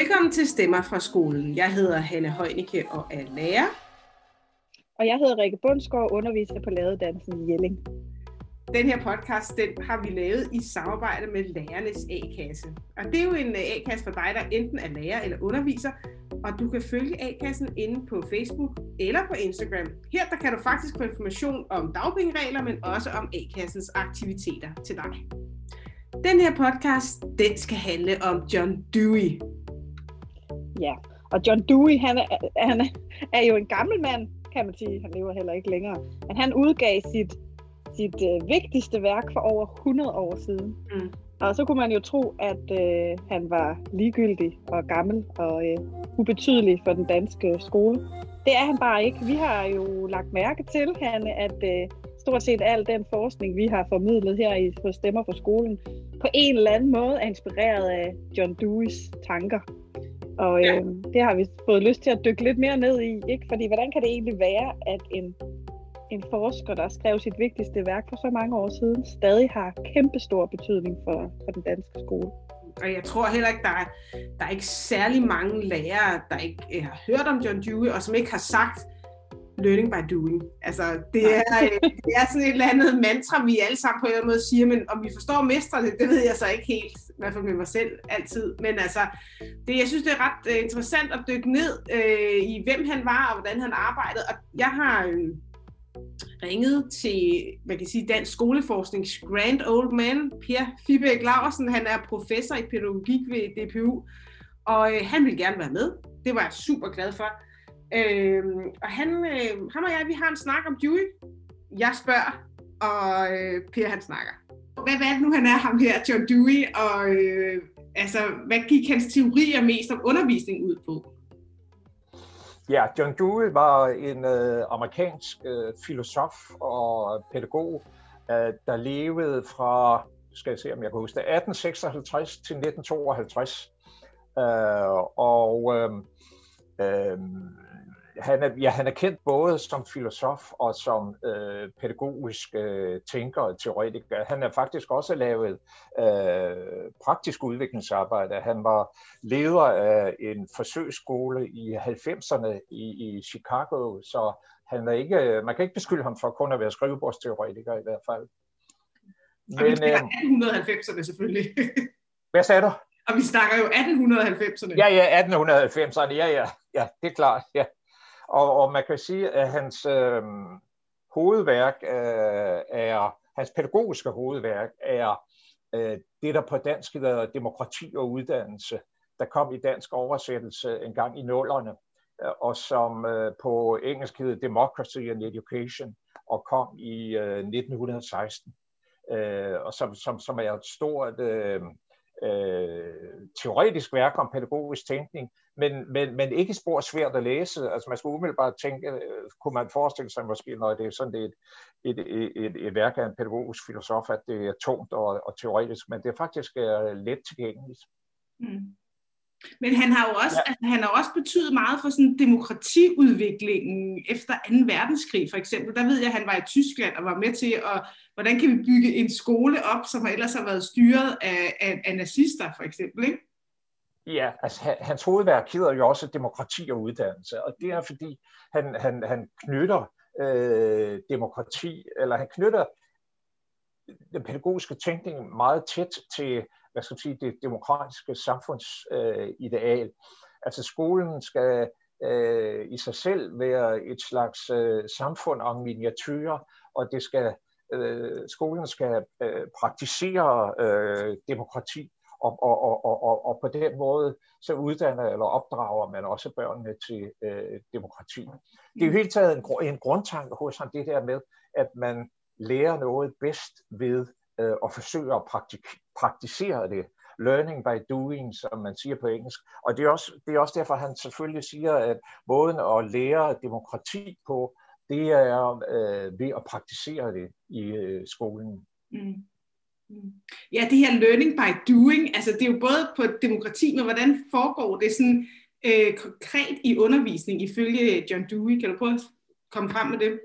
Velkommen til Stemmer fra skolen. Jeg hedder Hanne Højnicke og er lærer. Og jeg hedder Rikke Bundsgaard, underviser på lavedansen i Jelling. Den her podcast, den har vi lavet i samarbejde med Lærernes A-kasse. Og det er jo en øh, A-kasse for dig, der enten er lærer eller underviser, og du kan følge A-kassen inde på Facebook eller på Instagram. Her der kan du faktisk få information om dagpengeregler, men også om A-kassens aktiviteter til dig. Den her podcast, den skal handle om John Dewey. Ja, og John Dewey, han er, han er jo en gammel mand, kan man sige. Han lever heller ikke længere. Men han udgav sit, sit uh, vigtigste værk for over 100 år siden. Mm. Og så kunne man jo tro, at uh, han var ligegyldig og gammel og uh, ubetydelig for den danske skole. Det er han bare ikke. Vi har jo lagt mærke til, Hanne, at uh, stort set al den forskning, vi har formidlet her i på Stemmer for skolen, på en eller anden måde er inspireret af John Deweys tanker. Og ja. øh, det har vi fået lyst til at dykke lidt mere ned i, ikke? Fordi hvordan kan det egentlig være, at en, en forsker, der skrev sit vigtigste værk for så mange år siden, stadig har kæmpe stor betydning for, for den danske skole? Og jeg tror heller ikke, der er, der er ikke særlig mange lærere, der ikke øh, har hørt om John Dewey, og som ikke har sagt, learning by doing. Altså, det er, øh, det er sådan et eller andet mantra, vi alle sammen på en eller anden måde siger, men om vi forstår mestrene, det ved jeg så ikke helt, i hvert fald med mig selv altid. Men altså, det, jeg synes, det er ret uh, interessant at dykke ned uh, i, hvem han var og hvordan han arbejdede. Og jeg har uh, ringet til, hvad kan sige, Dansk Skoleforsknings Grand Old Man, Per Fibæk Laversen. Han er professor i pædagogik ved DPU, og uh, han vil gerne være med. Det var jeg super glad for. Øh, og han, øh, ham og jeg, vi har en snak om Dewey. Jeg spørger, og øh, Per han snakker. Hvad, hvad er det nu, han er ham her, John Dewey, og øh, altså, hvad gik hans teorier mest om undervisning ud på? Ja, John Dewey var en øh, amerikansk øh, filosof og pædagog, øh, der levede fra, skal jeg se om jeg kan huske det, 1856 til 1952. Øh, og øh, øh, han er, ja, han er kendt både som filosof og som øh, pædagogisk øh, tænker og teoretiker. Han har faktisk også lavet øh, praktisk udviklingsarbejde. Han var leder af en forsøgsskole i 90'erne i, i Chicago, så han er ikke, man kan ikke beskylde ham for kun at være skrivebordsteoretiker i hvert fald. Men, og vi er 1890'erne selvfølgelig. Hvad sagde du? Og vi snakker jo 1890'erne. Ja, ja, 1890'erne, ja, ja, ja, det er klart, ja. Og, og man kan sige, at hans øh, hovedværk øh, er, hans pædagogiske hovedværk er øh, det, der på dansk hedder demokrati og uddannelse, der kom i dansk oversættelse en gang i nullerne, øh, og som øh, på engelsk hedder Democracy and Education, og kom i øh, 1916, øh, og som, som, som er et stort øh, øh, teoretisk værk om pædagogisk tænkning, men, men, men ikke spor svært at læse. Altså man skulle umiddelbart tænke, øh, kunne man forestille sig måske, når det er sådan et, et, et, et, et værk af en pædagogisk filosof, at det er tungt og, og teoretisk, men det er faktisk er let tilgængeligt. Mm. Men han har jo også, ja. altså, han har også betydet meget for sådan demokratiudviklingen efter 2. verdenskrig, for eksempel. Der ved jeg, at han var i Tyskland og var med til at, hvordan kan vi bygge en skole op, som ellers har været styret af, af, af nazister, for eksempel, ikke? Ja, altså hans hovedværk hedder jo også demokrati og uddannelse, og det er fordi han, han, han knytter øh, demokrati, eller han knytter den pædagogiske tænkning meget tæt til hvad skal man sige, det demokratiske samfundsideal. Øh, altså skolen skal øh, i sig selv være et slags øh, samfund om miniatyrer, og det skal øh, skolen skal øh, praktisere øh, demokrati, og, og, og, og, og på den måde så uddanner eller opdrager man også børnene til øh, demokrati. Det er jo helt taget en, en grundtanke hos ham, det der med, at man lærer noget bedst ved øh, og forsøge at praktik- praktisere det. Learning by doing, som man siger på engelsk. Og det er, også, det er også derfor, han selvfølgelig siger, at måden at lære demokrati på, det er øh, ved at praktisere det i øh, skolen. Mm. mm. Ja, det her learning by doing, altså det er jo både på demokrati, men hvordan foregår det sådan øh, konkret i undervisning ifølge John Dewey? Kan du prøve at komme frem med det?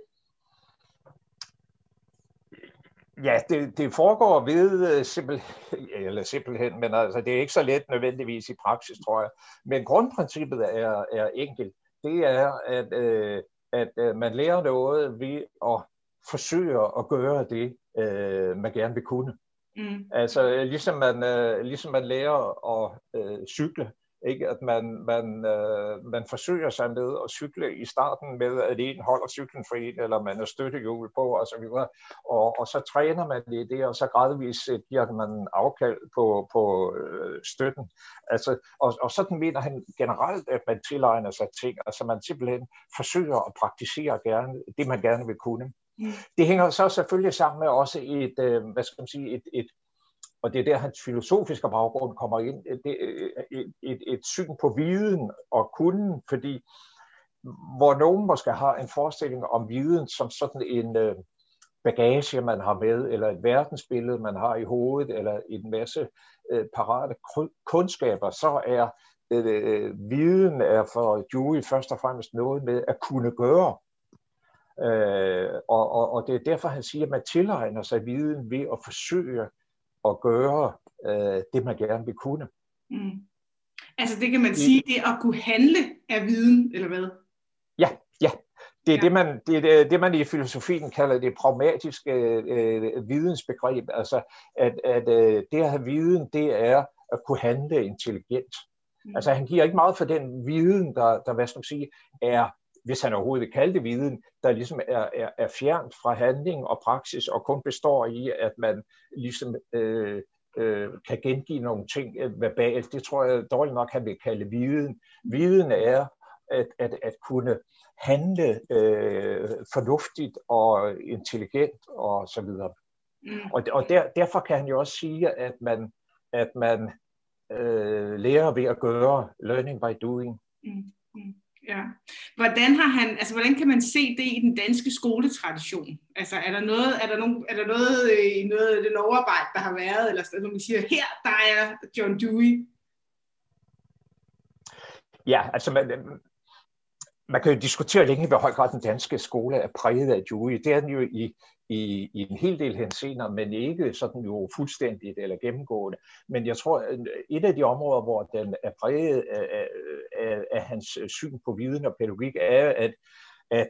Ja, det, det foregår ved øh, simpelthen, eller simpelthen, men altså, det er ikke så let nødvendigvis i praksis, tror jeg. Men grundprincippet er, er enkelt. Det er, at, øh, at øh, man lærer noget ved at forsøge at gøre det, øh, man gerne vil kunne. Mm. Altså ligesom man, øh, ligesom man lærer at øh, cykle, ikke? At man, man, øh, man forsøger sig med at cykle i starten med, at en holder cyklen for en, eller man er støttehjul på, og så videre. Og, og så træner man i det, og så gradvist øh, giver man afkald på, på øh, støtten. Altså, og, og sådan mener han generelt, at man tilegner sig ting. Altså man simpelthen forsøger at praktisere gerne det, man gerne vil kunne. Mm. Det hænger så selvfølgelig sammen med også et, øh, hvad skal man sige, et, et og det er der, hans filosofiske baggrund kommer ind, det, øh, et, et, et syn på viden og kunden, fordi hvor nogen måske har en forestilling om viden som sådan en øh, bagage, man har med, eller et verdensbillede, man har i hovedet, eller en masse øh, parate kundskaber, så er øh, øh, viden er for Dewey først og fremmest noget med at kunne gøre. Øh, og, og, og det er derfor, han siger, at man tilegner sig viden ved at forsøge at gøre øh, det, man gerne vil kunne. Mm. Altså det kan man sige, det at kunne handle af viden, eller hvad? Ja, ja. Det er, ja. det, man, det, er det, man i filosofien kalder det pragmatiske øh, vidensbegreb. Altså, at, at øh, det at have viden, det er at kunne handle intelligent. Mm. Altså, han giver ikke meget for den viden, der, der hvad skal man sige, er hvis han overhovedet vil kalde det viden, der ligesom er, er, er fjernt fra handling og praksis, og kun består i, at man ligesom øh, øh, kan gengive nogle ting øh, verbalt. Det tror jeg dårligt nok, han vil kalde viden. Viden er at, at, at kunne handle øh, fornuftigt og intelligent og så videre. Mm. Og, og der, derfor kan han jo også sige, at man, at man øh, lærer ved at gøre learning by doing. Mm. Ja. Hvordan har han, altså hvordan kan man se det i den danske skoletradition? Altså er der noget, er der nogen, er der noget øh, i noget af det overarbejde, der har været, eller når man siger, her der er John Dewey? Ja, altså man, man kan jo diskutere længe, hvor høj grad den danske skole er præget af Dewey. Det er den jo i, i, i en hel del hensener, men ikke sådan jo fuldstændigt eller gennemgående. Men jeg tror, et af de områder, hvor den er præget af, af, af hans syn på viden og pædagogik, er, at, at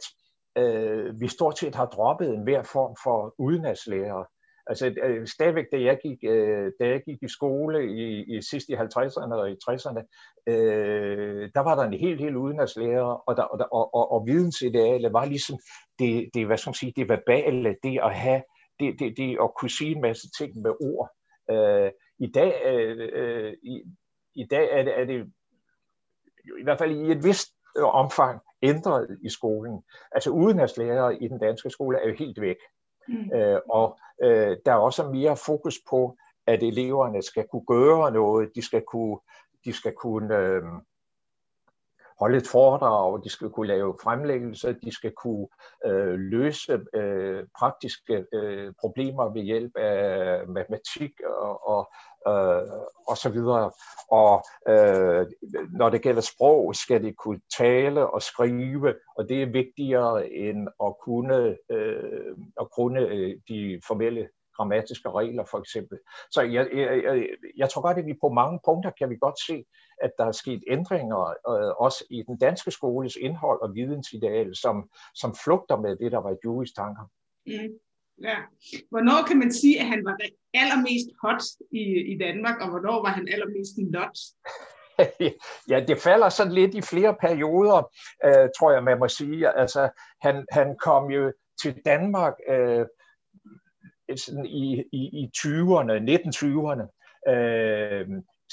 øh, vi stort set har droppet en hver form for udenadslærer. Altså øh, stadigvæk, da jeg gik, øh, da jeg gik i skole i, i sidst i 50'erne og i 60'erne, øh, der var der en helt, helt udenadslærer, og, der, og, og, og, og vidensidealet var ligesom det, det, hvad skal man sige, det verbale, det at have, det, det, det at kunne sige en masse ting med ord. Øh, I dag, øh, øh i, i dag er det, er det i hvert fald i et vist øh, omfang ændret i skolen. Altså udenadslærer i den danske skole er jo helt væk. Mm. Øh, og øh, der er også mere fokus på, at eleverne skal kunne gøre noget, de skal kunne, de skal kunne øh, holde et foredrag, de skal kunne lave fremlæggelser, de skal kunne øh, løse øh, praktiske øh, problemer ved hjælp af matematik og, og, øh, og så videre. Og øh, når det gælder sprog, skal de kunne tale og skrive, og det er vigtigere end at kunne, øh, at kunne øh, de formelle grammatiske regler for eksempel. Så jeg, jeg, jeg, jeg tror godt, at vi på mange punkter kan vi godt se, at der er sket ændringer øh, også i den danske skoles indhold og vidensideal, som, som flugter med det, der var Deweys tanker. Mm. Ja. Hvornår kan man sige, at han var allermest hot i, i Danmark, og hvornår var han allermest not? ja, det falder sådan lidt i flere perioder, øh, tror jeg, man må sige. Altså, han, han kom jo til Danmark øh, sådan i, i, i 20'erne, 1920'erne, øh,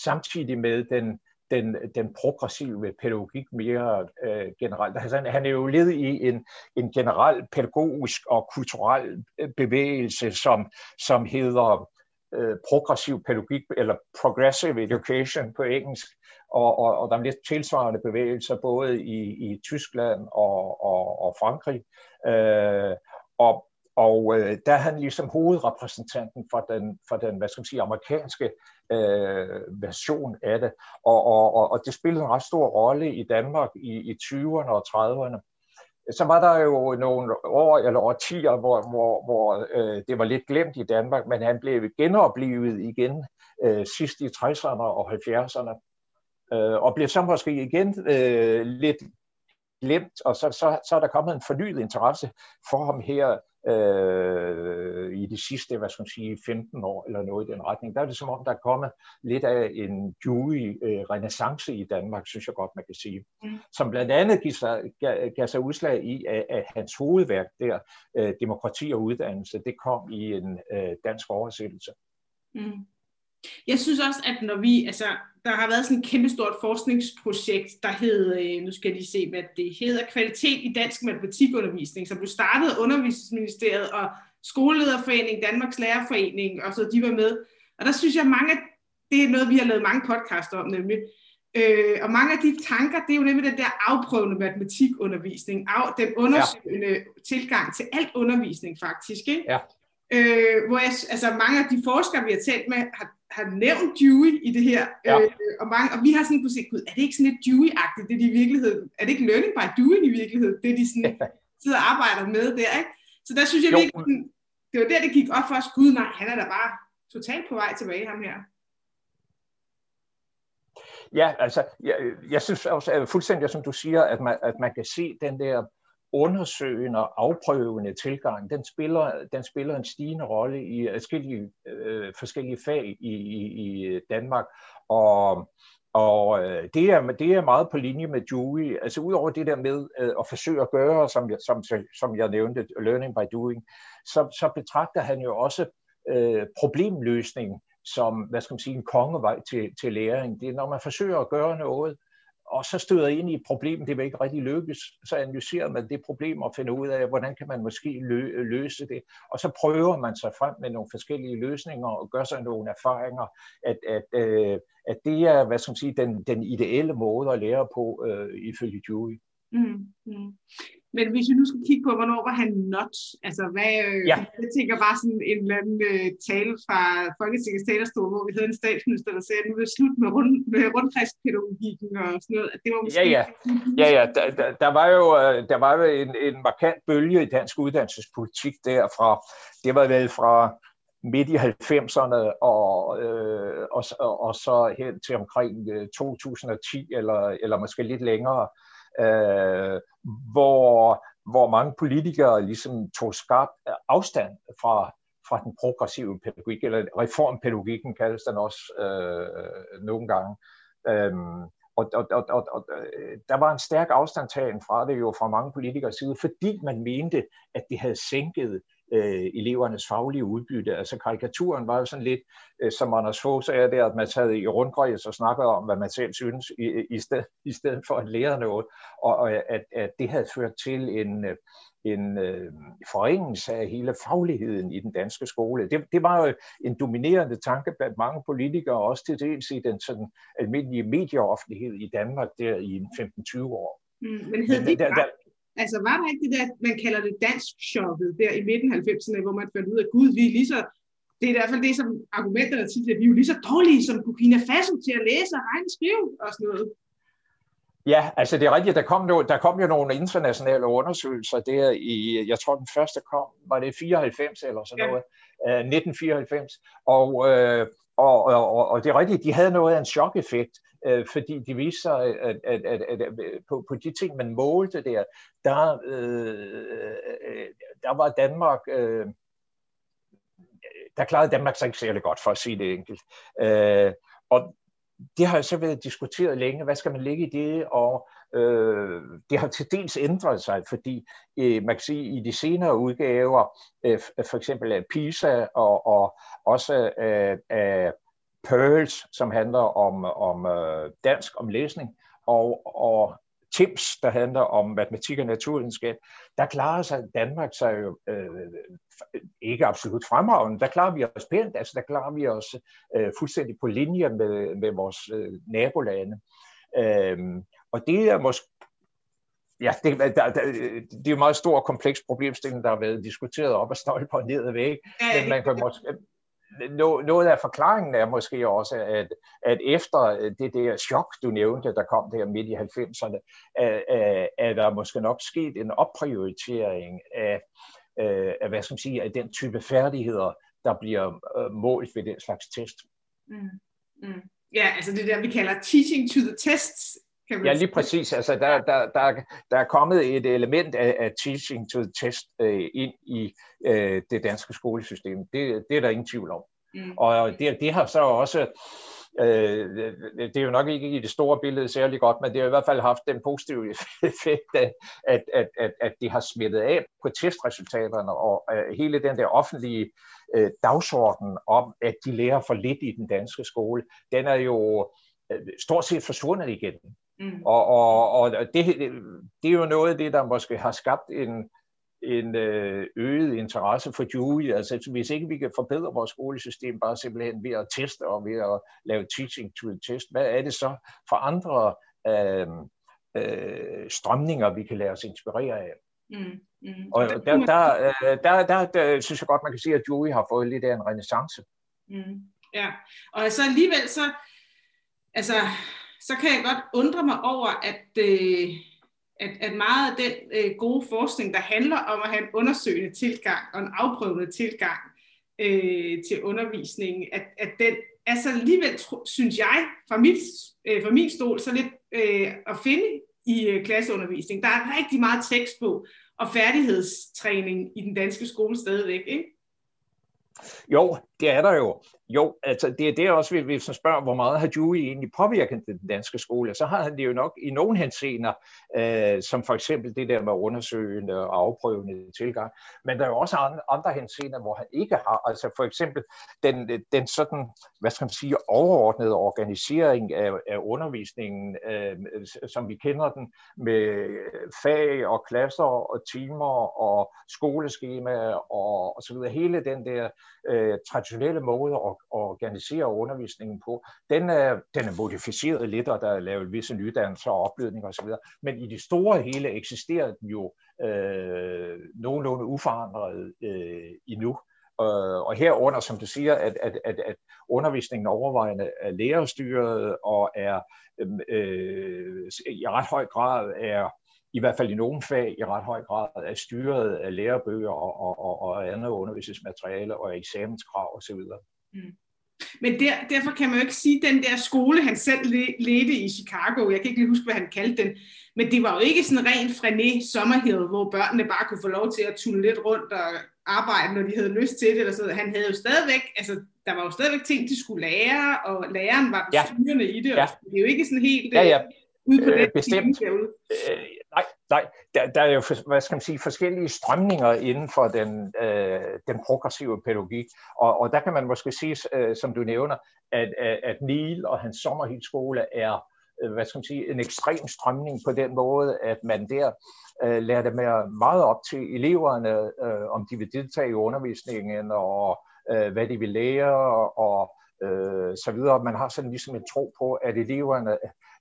samtidig med den, den, den progressive pædagogik mere øh, generelt. Altså, han er jo led i en, en generel pædagogisk og kulturel øh, bevægelse, som, som hedder øh, progressiv pædagogik, eller progressive education på engelsk, og, og, og der er lidt tilsvarende bevægelser både i, i Tyskland og, og, og Frankrig. Øh, og og øh, der er han ligesom hovedrepræsentanten for den, for den hvad skal man sige, amerikanske øh, version af det. Og, og, og, og det spillede en ret stor rolle i Danmark i, i 20'erne og 30'erne. så var der jo nogle år eller årtier, hvor, hvor, hvor øh, det var lidt glemt i Danmark, men han blev genoplevet igen øh, sidst i 60'erne og 70'erne, øh, og blev så måske igen øh, lidt glemt, og så, så, så er der kommet en fornyet interesse for ham her øh, i de sidste, hvad skal man sige, 15 år eller noget i den retning. Der er det som om, der er kommet lidt af en Dewey-renaissance i Danmark, synes jeg godt, man kan sige. Mm. Som blandt andet giver sig, gav, gav sig udslag i, at, at hans hovedværk der, øh, Demokrati og Uddannelse, det kom i en øh, dansk oversættelse. Mm. Jeg synes også, at når vi, altså, der har været sådan et kæmpestort forskningsprojekt, der hed, øh, nu skal de se, hvad det hedder, Kvalitet i dansk matematikundervisning, som blev startet af Undervisningsministeriet og Skolelederforening, Danmarks Lærerforening, og så de var med. Og der synes jeg, mange det er noget, vi har lavet mange podcaster om nemlig. Øh, og mange af de tanker, det er jo nemlig den der afprøvende matematikundervisning, af, den undersøgende ja. tilgang til alt undervisning faktisk. Ikke? Ja. Øh, hvor jeg, altså mange af de forskere, vi har talt med, har har nævnt Dewey i det her, ja. øh, og, mange, og vi har sådan kunne se, gud, er det ikke sådan lidt Dewey-agtigt, det de i virkeligheden, er det ikke learning by doing i virkeligheden, det de sådan sidder og arbejder med der, ikke? Så der synes jeg jo. virkelig, det var der, det gik op for os, gud nej, han er da bare totalt på vej tilbage, ham her. Ja, altså, jeg, jeg synes også at fuldstændig, som du siger, at man, at man kan se den der undersøgende og afprøvende tilgang, den spiller, den spiller en stigende rolle i forskellige, øh, forskellige fag i, i, i Danmark. Og, og øh, det, er, det er meget på linje med Dewey. Altså udover det der med øh, at forsøge at gøre, som jeg, som, som jeg nævnte, learning by doing, så, så betragter han jo også øh, problemløsning som, hvad skal man sige, en kongevej til, til læring. Det er, når man forsøger at gøre noget, og så støder ind i et problem, det vil ikke rigtig lykkes, så analyserer man det problem og finder ud af, hvordan kan man måske lø- løse det. Og så prøver man sig frem med nogle forskellige løsninger og gør sig nogle erfaringer, at, at, øh, at det er hvad skal man sige, den, den ideelle måde at lære på øh, ifølge Dewey. Mm, mm. Men hvis vi nu skal kigge på, hvornår var han not? Altså, hvad, øh, ja. jeg tænker bare sådan en eller anden uh, tale fra Folketingets talerstol, hvor vi havde en statsminister, der sagde, at nu er det slut med, rund, med rundkredspædagogikken og sådan noget. At det var måske... Ja, ja. ja, ja. Der, der, der, var jo, øh, der var jo en, en markant bølge i dansk uddannelsespolitik derfra. Det var vel fra midt i 90'erne og, øh, og, og, og så hen til omkring 2010 eller, eller måske lidt længere, øh, Øh, hvor, hvor mange politikere ligesom tog skarp afstand fra, fra den progressive pædagogik, eller reformpædagogikken kaldes den også øh, nogle gange. Øhm, og, og, og, og, og øh, der var en stærk afstandtagen fra det jo fra mange politikers side, fordi man mente, at det havde sænket øh, elevernes faglige udbytte. Altså karikaturen var jo sådan lidt, øh, som Anders Fogh sagde der, at man sad i rundkreds og snakkede om, hvad man selv synes, i, i, sted, i stedet for at lære noget, og, og at, at det havde ført til en, en øh, forringelse af hele fagligheden i den danske skole. Det, det var jo en dominerende tanke blandt mange politikere, også til dels i den sådan almindelige medieoffentlighed i Danmark der i 15-20 år. Mm, men hed det der, der, Altså var der ikke det der, man kalder det dansk shoppet der i midten af 90'erne, hvor man fandt ud af, gud, vi er lige så, det er i hvert fald det, som argumenterne tit at vi er jo lige så dårlige som Burkina Faso til at læse og regne og skrive og sådan noget. Ja, altså det er rigtigt, der kom, jo, der kom jo nogle internationale undersøgelser der i, jeg tror den første kom, var det 94 eller sådan ja. noget, uh, 1994, og, uh, og, og, og det er rigtigt, de havde noget af en chok-effekt, øh, fordi de viste sig, at, at, at, at, at øh, på, på de ting, man målte der, der, øh, der var Danmark, øh, der klarede Danmark sig ikke særlig godt, for at sige det enkelt. Øh, og det har så været diskuteret længe, hvad skal man ligge i det, og øh, det har til dels ændret sig, fordi øh, man kan sige, i de senere udgaver, øh, for eksempel af PISA og, og også af, af Pearls, som handler om, om øh, dansk, om læsning, og, og TIMS, der handler om matematik og naturvidenskab, der klarer sig Danmark sig jo øh, ikke absolut fremragende. Der klarer vi os pænt, altså der klarer vi os øh, fuldstændig på linje med, med vores øh, nabolande. Øh, og det er måske Ja, det, der, der, det er jo en meget stor og kompleks problemstilling, der har været diskuteret op og stolper ned og væk. Men man kan måske, noget af forklaringen er måske også, at, at efter øh, det der chok, du nævnte, der kom der midt i 90'erne, er, er, der måske nok sket en opprioritering af, øh, af, hvad skal man sige, af den type færdigheder, der bliver øh, målt ved den slags test. Mm. Mm. Ja, altså det der, vi kalder teaching to the tests, kan ja, lige præcis. Altså, der, der, der, der er kommet et element af, af teaching to the test øh, ind i øh, det danske skolesystem. Det, det er der ingen tvivl om. Mm. Og det, det har så også Øh, det er jo nok ikke i det store billede særlig godt, men det har i hvert fald haft den positive effekt, at, at, at, at det har smittet af på testresultaterne, og øh, hele den der offentlige øh, dagsorden om, at de lærer for lidt i den danske skole, den er jo øh, stort set forsvundet igen. Mm. Og, og, og det, det er jo noget af det, der måske har skabt en, en øh, øget interesse for Dewey. Altså hvis ikke vi kan forbedre vores skolesystem bare simpelthen ved at teste og ved at lave teaching to the test, hvad er det så for andre øh, øh, strømninger, vi kan lade os inspirere af? Mm, mm. Og der, der, der, øh, der, der, der synes jeg godt, man kan sige, at Dewey har fået lidt af en renaissance. Mm, ja, og så alligevel så, altså, så kan jeg godt undre mig over, at, øh, at, at meget af den øh, gode forskning, der handler om at have en undersøgende tilgang og en afprøvende tilgang øh, til undervisningen, at, at den altså alligevel, synes jeg, fra, mit, øh, fra min stol, så lidt øh, at finde i øh, klasseundervisning. Der er rigtig meget tekst på, og færdighedstræning i den danske skole stadigvæk, ikke? Jo, det er der jo. Jo, altså det er det også, hvis man spørger, hvor meget har Dewey egentlig påvirket den danske skole, så har han det jo nok i nogle henseender, øh, som for eksempel det der med undersøgende og afprøvende tilgang, men der er jo også andre, andre henseender, hvor han ikke har, altså for eksempel den, den sådan, hvad skal man sige, overordnede organisering af, af undervisningen, øh, som vi kender den, med fag og klasser og timer og skoleskema og, og så videre, hele den der øh, traditionelle måde at, organisere undervisningen på, den er, den er modificeret lidt, og der er lavet visse nydannelser og opblødninger osv., men i det store hele eksisterer den jo øh, nogenlunde uforandret øh, endnu. Øh, og herunder, som du siger, at, at, at, at undervisningen overvejende er lærerstyret og er øh, øh i ret høj grad er i hvert fald i nogle fag i ret høj grad er styret af lærebøger og, og, og, og andet undervisningsmateriale og eksamenskrav osv. Mm. Men der, derfor kan man jo ikke sige, at den der skole, han selv ledte i Chicago, jeg kan ikke lige huske, hvad han kaldte den, men det var jo ikke sådan rent Frené Sommerhill, hvor børnene bare kunne få lov til at tulle lidt rundt og arbejde, når de havde lyst til det. Eller så. Han havde jo stadigvæk, altså der var jo stadigvæk ting, de skulle lære, og læreren var den ja. styrende i det. Ja. Og det er jo ikke sådan helt ja, ja. ude på øh, den bestemt. Øh, nej, nej, der, der er jo hvad skal man sige, forskellige strømninger inden for den, øh, den progressive pædagogik, og, og der kan man måske sige, øh, som du nævner, at, at, at Neil og hans sommerhilskole er øh, hvad skal man sige, en ekstrem strømning på den måde, at man der øh, lærer det mere meget op til eleverne, øh, om de vil deltage i undervisningen, og øh, hvad de vil lære, og øh, så videre. Man har sådan ligesom en tro på, at eleverne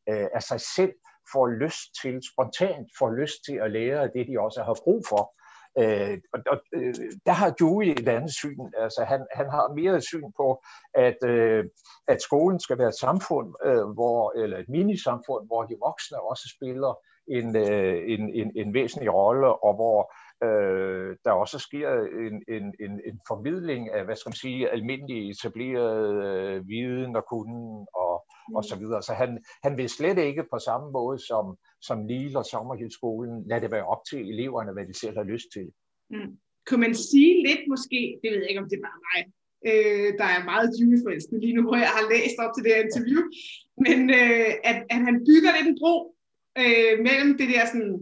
øh, af sig selv får lyst til, spontant får lyst til at lære det, de også har brug for. Øh, og, og øh, der har Dewey et andet syn. Altså, han, han har mere et syn på, at, øh, at skolen skal være et samfund, øh, hvor, eller et minisamfund, hvor de voksne også spiller en, øh, en, en, en væsentlig rolle, og hvor øh, der også sker en, en, en, en formidling af, hvad skal man sige, almindelig etableret øh, viden og kunden og, mm. og så videre. Så han, han vil slet ikke på samme måde som, som Lille og Sommerhildsskolen lade det være op til eleverne, hvad de selv har lyst til. Mm. Kunne man sige lidt måske, det ved jeg ikke, om det er bare mig, øh, der er meget juleforelsket lige nu, hvor jeg har læst op til det her interview, men øh, at, at han bygger lidt en bro øh, mellem det der sådan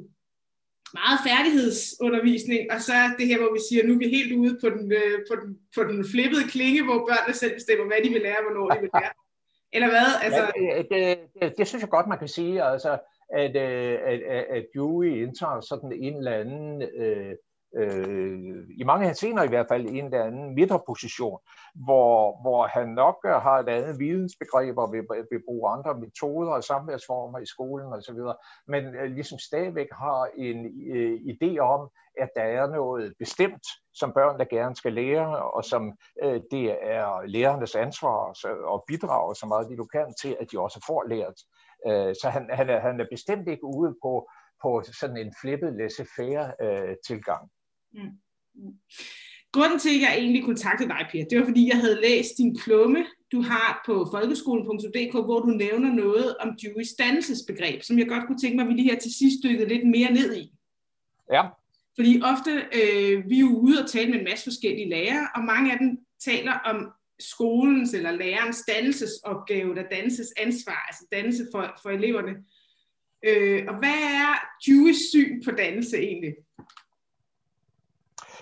meget færdighedsundervisning, og så det her, hvor vi siger, nu er vi helt ude på den, øh, på den, på den flippede klinge, hvor børnene selv bestemmer, hvad de vil lære, hvornår de vil lære. Eller hvad? Altså... Ja, det, det, det synes jeg godt, man kan sige, altså, at, øh, at, at, at Dewey indtager sådan en eller anden øh, øh, i mange hensener i hvert fald i en eller anden midterposition, hvor, hvor han nok øh, har et andet vidensbegreb og vil, vil bruge andre metoder og samværsformer i skolen osv., men øh, ligesom stadigvæk har en øh, idé om, at der er noget bestemt, som børnene gerne skal lære, og som øh, det er lærernes ansvar at bidrage så meget de nu kan til, at de også får lært. Øh, så han, han, er, han er bestemt ikke ude på, på sådan en flippet laissez-faire øh, tilgang. Mm. Mm. Grunden til, at jeg egentlig kontaktede dig, Pia, det var, fordi jeg havde læst din klumme, du har på folkeskolen.dk, hvor du nævner noget om Jewish dannelsesbegreb, som jeg godt kunne tænke mig, at vi lige her til sidst dykkede lidt mere ned i. Ja. Fordi ofte, øh, vi er jo ude og tale med en masse forskellige lærere, og mange af dem taler om skolens eller lærerens dannelsesopgave, der dannelsesansvar, altså dannelse for, for eleverne. Øh, og hvad er Jewish syn på dannelse egentlig?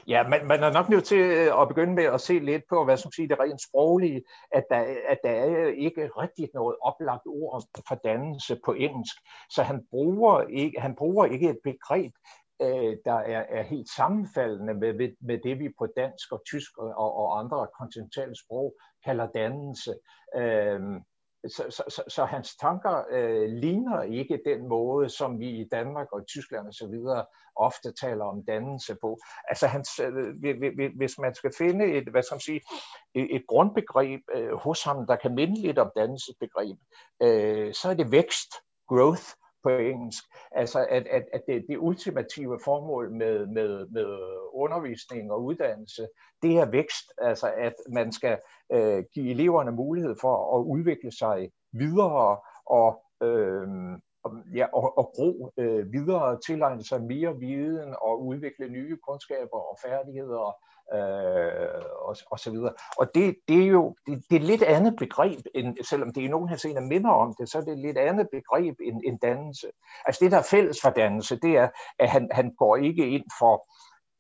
Ja, man, man er nok nødt til øh, at begynde med at se lidt på, hvad som siger det rent sproglige, at der, at der er ikke rigtigt noget oplagt ord for dannelse på engelsk. Så han bruger ikke, han bruger ikke et begreb, øh, der er, er helt sammenfaldende med, med det, vi på dansk og tysk og, og andre kontinentale sprog kalder dannelse. Øh, så, så, så, så hans tanker øh, ligner ikke den måde, som vi i Danmark og i Tyskland og så videre ofte taler om dannelse på. Altså hans, øh, hvis man skal finde et, hvad skal man sige, et, grundbegreb øh, hos ham, der kan minde lidt om dannelsesbegreb, øh, så er det vækst, growth, på engelsk. Altså at, at, at det, det ultimative formål med, med, med undervisning og uddannelse, det er vækst. Altså at man skal øh, give eleverne mulighed for at udvikle sig videre og øh, ja, og, og gro øh, videre, tilegne sig mere viden og udvikle nye kundskaber og færdigheder øh, og, og så videre. Og det, det er jo det, det er et lidt andet begreb, end, selvom det i nogen henseender minder om det, så er det et lidt andet begreb end, end dannelse. Altså det, der er fælles for dannelse, det er, at han, han går ikke ind for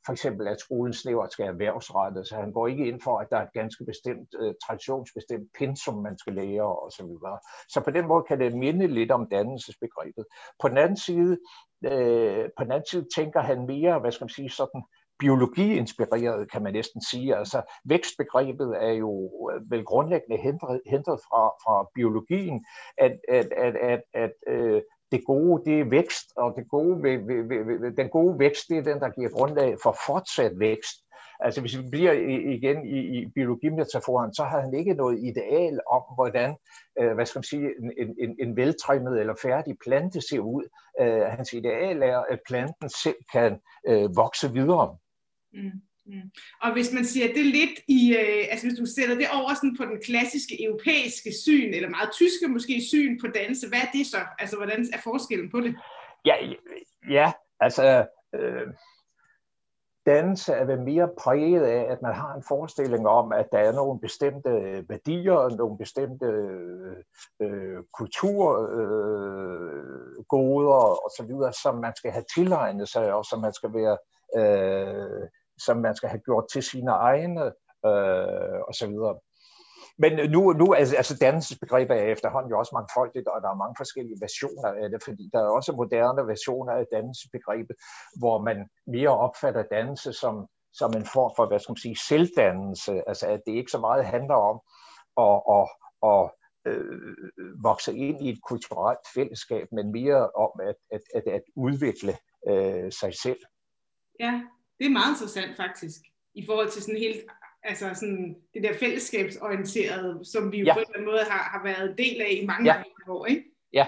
for eksempel, at skolen snævert skal erhvervsrettet, så han går ikke ind for, at der er et ganske bestemt, øh, traditionsbestemt pensum, man skal lære og Så, videre. så på den måde kan det minde lidt om dannelsesbegrebet. På den anden side, øh, på den anden side tænker han mere, hvad skal man sige, sådan biologi-inspireret, kan man næsten sige. Altså vækstbegrebet er jo øh, vel grundlæggende hentet, hentet fra, fra biologien, at, at, at, at, at øh, det gode, det er vækst, og det gode, ved, ved, ved, den gode vækst, det er den, der giver grundlag for fortsat vækst. Altså hvis vi bliver igen i, i biologimetaforen, så har han ikke noget ideal om, hvordan øh, hvad skal man sige, en, en, en veltrimmet eller færdig plante ser ud. Øh, hans ideal er, at planten selv kan øh, vokse videre. Mm. Mm. Og hvis man siger det lidt i, øh, altså hvis du sætter det over sådan på den klassiske europæiske syn, eller meget tyske måske syn på danse, hvad er det så? Altså hvordan er forskellen på det? Ja, ja altså øh, danse er vel mere præget af, at man har en forestilling om, at der er nogle bestemte øh, værdier, nogle bestemte øh, kulturgoder øh, øh osv., som man skal have tilegnet sig, og som man skal være øh, som man skal have gjort til sine egne øh, og så videre. Men nu, nu altså, altså dannelsesbegrebet er efterhånden jo også mangfoldigt, og der er mange forskellige versioner af det, fordi der er også moderne versioner af dannelsesbegrebet, hvor man mere opfatter dannelse som, som en form for, hvad skal man sige, selvdannelse, altså at det ikke så meget handler om at, at, at øh, vokse ind i et kulturelt fællesskab, men mere om at, at, at, at udvikle øh, sig selv. Ja, det er meget interessant faktisk, i forhold til sådan helt, altså sådan det der fællesskabsorienterede, som vi jo ja. på en eller anden måde har, har været del af i mange, ja. mange år, ikke? Ja,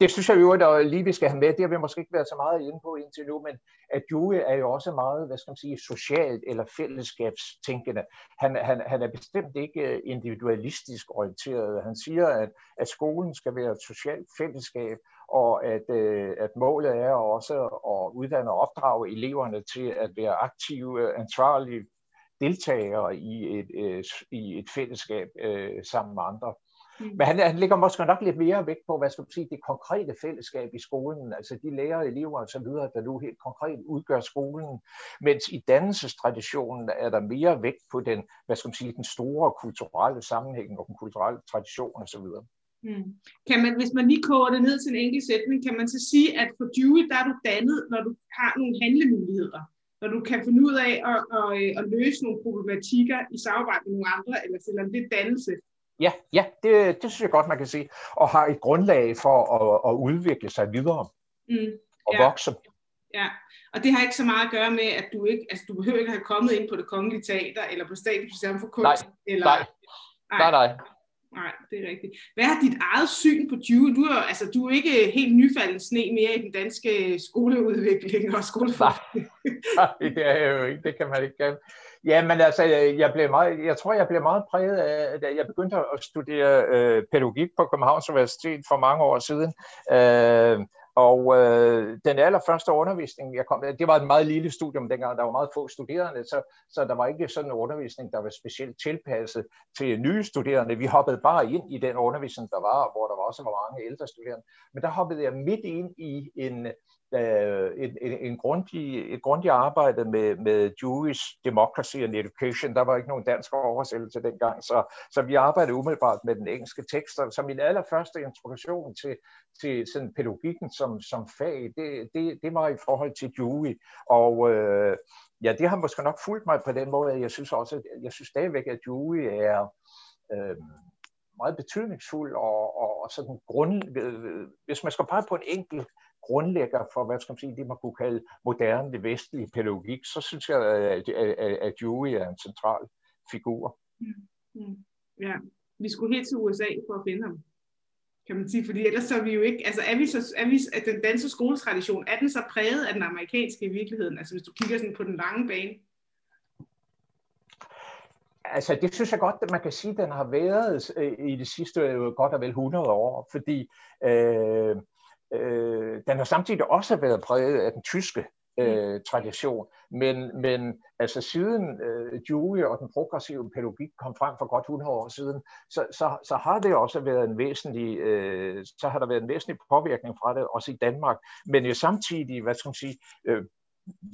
det synes jeg jo, at lige vi skal have med, det har vi måske ikke været så meget inde på indtil nu, men at Dewey er jo også meget, hvad skal man sige, socialt eller fællesskabstænkende. Han, han, han er bestemt ikke individualistisk orienteret. Han siger, at, at skolen skal være et socialt fællesskab, og at, øh, at målet er også at uddanne og opdrage eleverne til at være aktive, ansvarlige deltagere i et, øh, i et fællesskab øh, sammen med andre. Mm. Men han, han ligger måske nok lidt mere vægt på, hvad skal man sige, det konkrete fællesskab i skolen, altså de lærere, elever og så videre, der nu helt konkret udgør skolen, mens i dannelsestraditionen er der mere vægt på den, hvad skal man sige, den store kulturelle sammenhæng og den kulturelle tradition og så videre. Mm. Kan man, hvis man lige koger det ned til en enkelt sætning, kan man så sige, at for Dewey, der er du dannet, når du har nogle handlemuligheder. når du kan finde ud af at, at, at, at løse nogle problematikker i samarbejde med nogle andre, eller selvom det er dannelse. Ja, ja det, det synes jeg godt, man kan sige. Og har et grundlag for at, at udvikle sig videre Mm. og Ja. vokse. Ja, og det har ikke så meget at gøre med, at du ikke, altså du behøver ikke have kommet ind på det kongelige teater, eller på Statens Museum for Kunst, eller, Nej, nej, nej. nej, det er rigtigt. Hvad er dit eget syn på Juve? Du er, altså, du er ikke helt nyfaldet sne mere i den danske skoleudvikling og skoleforskning. Nej, det er jo ikke, det kan man ikke kalde. Ja, men altså, jeg, blev meget, jeg tror, jeg blev meget præget af, da jeg begyndte at studere øh, pædagogik på Københavns Universitet for mange år siden. Øh, og øh, den allerførste undervisning, jeg kom, det var et meget lille studium dengang, der var meget få studerende, så, så der var ikke sådan en undervisning, der var specielt tilpasset til nye studerende. Vi hoppede bare ind i den undervisning, der var, hvor der var også var mange ældre studerende. Men der hoppede jeg midt ind i en, øh, en, en, en grundig, et grundigt arbejde med, med Jewish Democracy and Education. Der var ikke nogen dansk oversættelse dengang, så, så vi arbejdede umiddelbart med den engelske tekst. Så- Så min allerførste introduktion til, til sådan pædagogikken som, som fag, det, det, det var i forhold til Dewey. Og øh, ja, det har måske nok fulgt mig på den måde, at jeg synes også, at jeg synes stadigvæk, at Dewey er øh, meget betydningsfuld og, og, og sådan grund, øh, hvis man skal pege på en enkelt grundlægger for, hvad skal man sige, det man kunne kalde moderne vestlig pædagogik, så synes jeg, at, at, at, at Dewey er en central figur. Mm. Ja, vi skulle helt til USA for at finde ham, kan man sige, fordi ellers så er vi jo ikke, altså er vi så, er vi, at den danske skoletradition, er den så præget af den amerikanske i virkeligheden, altså hvis du kigger sådan på den lange bane? Altså, det synes jeg godt, at man kan sige, at den har været øh, i de sidste øh, godt og vel 100 år, fordi øh, øh, den har samtidig også været præget af den tyske øh, tradition. Men, men altså siden øh, Dewey og den progressive pædagogik kom frem for godt 100 år siden, så, så, så har det også været en væsentlig, øh, så har der været en væsentlig påvirkning fra det, også i Danmark. Men jo samtidig, hvad skal man sige, øh,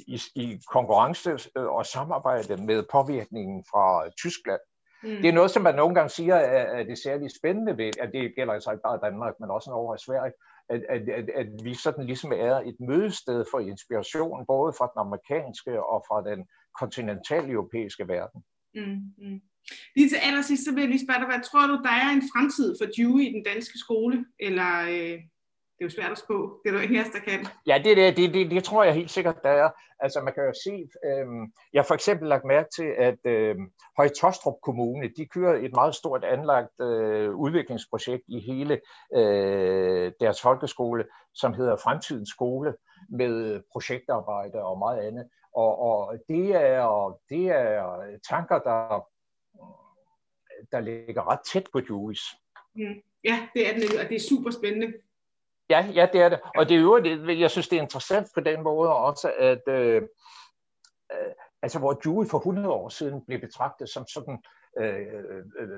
i, i konkurrence øh, og samarbejde med påvirkningen fra Tyskland. Mm. Det er noget, som man nogle gange siger, er, er det særligt spændende ved, at det gælder altså ikke bare Danmark, men også over i Sverige, at, at, at, at vi sådan ligesom er et mødested for inspiration, både fra den amerikanske og fra den kontinentale europæiske verden. Mm, mm. Lige til allersidst, så vil jeg lige spørge dig, hvad tror du, der er en fremtid for Dewey i den danske skole? Eller, øh, det er jo svært at spå, det er der af os, der kan. Ja, det, det, det, det, det tror jeg helt sikkert, der er. Altså man kan jo se, øh, jeg har for eksempel lagt mærke til, at øh, Høje Tostrup Kommune, de kører et meget stort anlagt øh, udviklingsprojekt i hele øh, deres folkeskole, som hedder Fremtidens Skole, med projektarbejde og meget andet. Og, og det, er, det er tanker, der, der ligger ret tæt på Jewish. Mm. Ja, det er den, og det er super spændende. Ja, ja, det er det. Og det er jo, det, jeg synes, det er interessant på den måde også, at øh, øh, altså hvor Dewey for 100 år siden blev betragtet som sådan, øh, øh,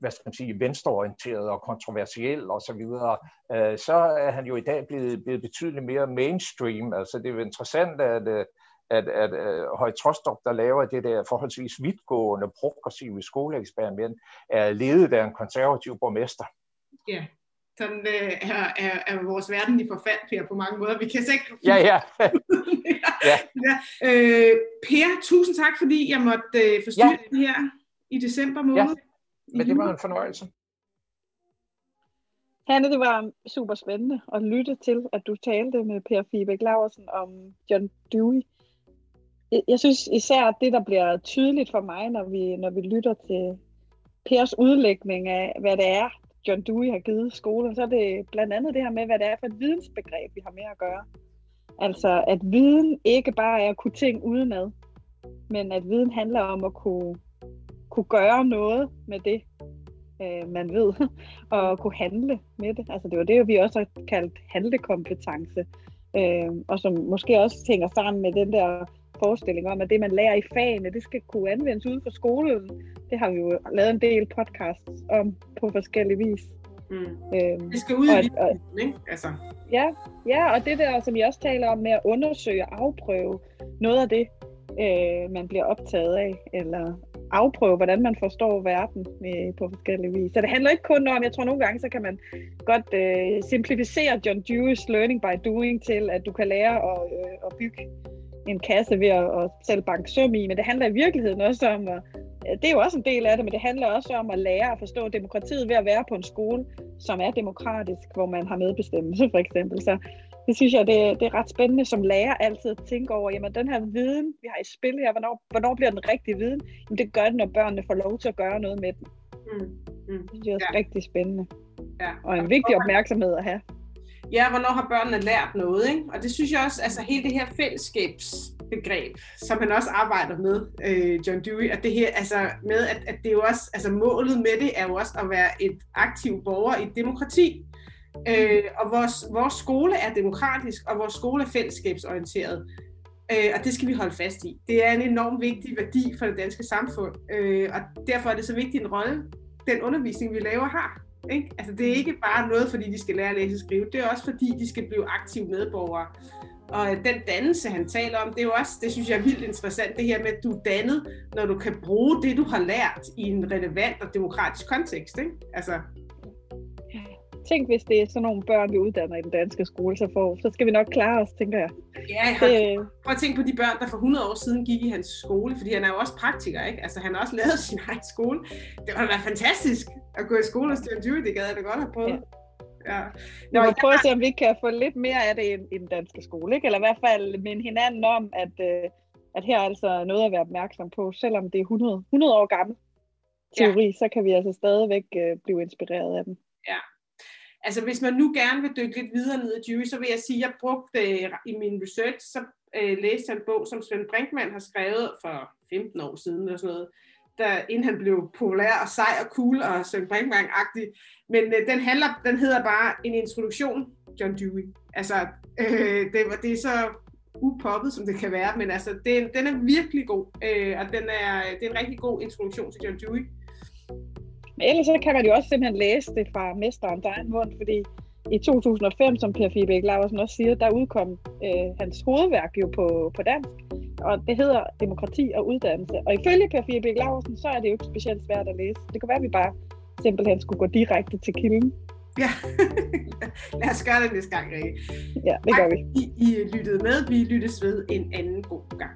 hvad skal man sige, venstreorienteret og kontroversiel og så videre, øh, så er han jo i dag blevet, blevet betydeligt mere mainstream. Altså det er jo interessant, at, øh, at, at, Høje Trostrup, der laver det der forholdsvis vidtgående, progressive skoleeksperiment, er ledet af en konservativ borgmester. Ja, sådan øh, er, er, er vores verden i forfald, Per, på mange måder. Vi kan sikkert... Ja, ja. ja. ja. Øh, per, tusind tak, fordi jeg måtte øh, forstyrre ja. her i december måned. Ja, men det var en fornøjelse. Hanne, det var super spændende at lytte til, at du talte med Per Fibæk Laversen om John Dewey. Jeg, synes især, det, der bliver tydeligt for mig, når vi, når vi lytter til Pers udlægning af, hvad det er, John Dewey har givet skolen, så er det blandt andet det her med, hvad det er for et vidensbegreb, vi har med at gøre. Altså, at viden ikke bare er at kunne ting udenad, men at viden handler om at kunne, kunne gøre noget med det, øh, man ved, og kunne handle med det. Altså, det var det, vi også har kaldt handlekompetence, øh, og som måske også hænger sammen med den der forestilling om, at det, man lærer i fagene, det skal kunne anvendes ude for skolen. Det har vi jo lavet en del podcasts om på forskellige vis. Mm. Øhm, det skal ud i og, ikke? Altså. Ja, ja, og det der, som jeg også taler om med at undersøge og afprøve noget af det, øh, man bliver optaget af, eller afprøve, hvordan man forstår verden med, på forskellige vis. Så det handler ikke kun om, jeg tror nogle gange, så kan man godt øh, simplificere John Dewey's learning by doing til, at du kan lære at, øh, at bygge en kasse ved at, at selv banke søm i, men det handler i virkeligheden også om at, det er jo også en del af det, men det handler også om at lære at forstå demokratiet ved at være på en skole, som er demokratisk, hvor man har medbestemmelse for eksempel. Så det synes jeg, det, det er ret spændende som lærer altid at tænke over, jamen den her viden, vi har i spil her, hvornår, hvornår bliver den rigtige viden? Jamen det gør det, når børnene får lov til at gøre noget med den. Mm. Mm. Det er ja. rigtig spændende. Ja. Og en vigtig opmærksomhed at have. Ja, hvornår har børnene lært noget, ikke? Og det synes jeg også, altså hele det her fællesskabsbegreb, som han også arbejder med, øh, John Dewey, at det her, altså med, at, at det er jo også, altså målet med det er jo også at være et aktiv borger i et demokrati. Øh, og vores, vores skole er demokratisk, og vores skole er fællesskabsorienteret. Øh, og det skal vi holde fast i. Det er en enorm vigtig værdi for det danske samfund, øh, og derfor er det så vigtig en rolle, den undervisning, vi laver, har. Ikke? Altså, det er ikke bare noget, fordi de skal lære at læse og skrive, det er også fordi, de skal blive aktive medborgere. Og den dannelse, han taler om, det er jo også, det synes jeg er vildt interessant, det her med, at du er dannet, når du kan bruge det, du har lært i en relevant og demokratisk kontekst. Ikke? Altså, tænk, hvis det er sådan nogle børn, vi uddanner i den danske skole, så, får, så skal vi nok klare os, tænker jeg. Ja, jeg har, det, prøv at tænke på de børn, der for 100 år siden gik i hans skole, fordi han er jo også praktiker, ikke? Altså, han har også lavet sin egen skole. Det var da fantastisk at gå i skole hos Stjern Dewey, det gad jeg da godt have prøvet. Ja. Ja. Nå, vi prøver at se, om vi kan få lidt mere af det i, i den danske skole, ikke? eller i hvert fald minde hinanden om, at, øh, at her er altså noget at være opmærksom på, selvom det er 100, 100 år gammel teori, ja. så kan vi altså stadigvæk øh, blive inspireret af den. Ja, Altså hvis man nu gerne vil dykke lidt videre ned i Dewey, så vil jeg sige, at jeg brugte øh, i min research, så øh, læste jeg en bog, som Svend Brinkmann har skrevet for 15 år siden, eller sådan noget, der, inden han blev populær og sej og cool og Søren Brinkmann-agtig. Men øh, den, handler, den hedder bare En introduktion, John Dewey. Altså, øh, det, det er så upoppet, som det kan være, men altså, det, den er virkelig god, øh, og den er, det er en rigtig god introduktion til John Dewey. Men ellers så kan man jo også simpelthen læse det fra mesterens egen mund, fordi i 2005, som Per Fibæk Laversen også siger, der udkom øh, hans hovedværk jo på, på dansk, og det hedder Demokrati og Uddannelse. Og ifølge Per Fibæk Laversen, så er det jo ikke specielt svært at læse. Det kan være, at vi bare simpelthen skulle gå direkte til kilden. Ja, lad os gøre det næste gang, Rikke. Ja, det gør vi. I, I lyttede med. Vi lyttes ved en anden god gang.